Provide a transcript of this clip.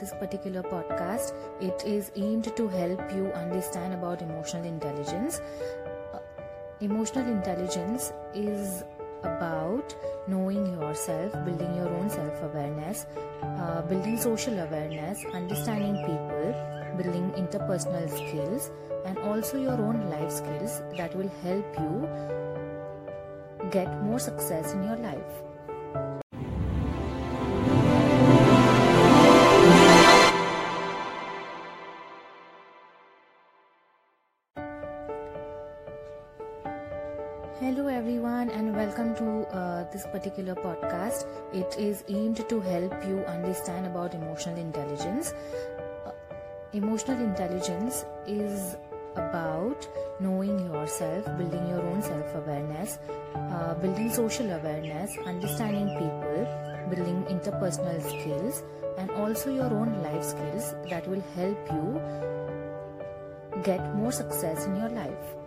this particular podcast. It is aimed to help you understand about emotional intelligence. Uh, emotional intelligence is about knowing yourself, building your own self awareness, uh, building social awareness, understanding people, building interpersonal skills, and also your own life skills that will help you get more success in your life. Hello, everyone, and welcome to uh, this particular podcast. It is aimed to help you understand about emotional intelligence. Uh, emotional intelligence is about knowing yourself, building your own self awareness, uh, building social awareness, understanding people, building interpersonal skills, and also your own life skills that will help you get more success in your life.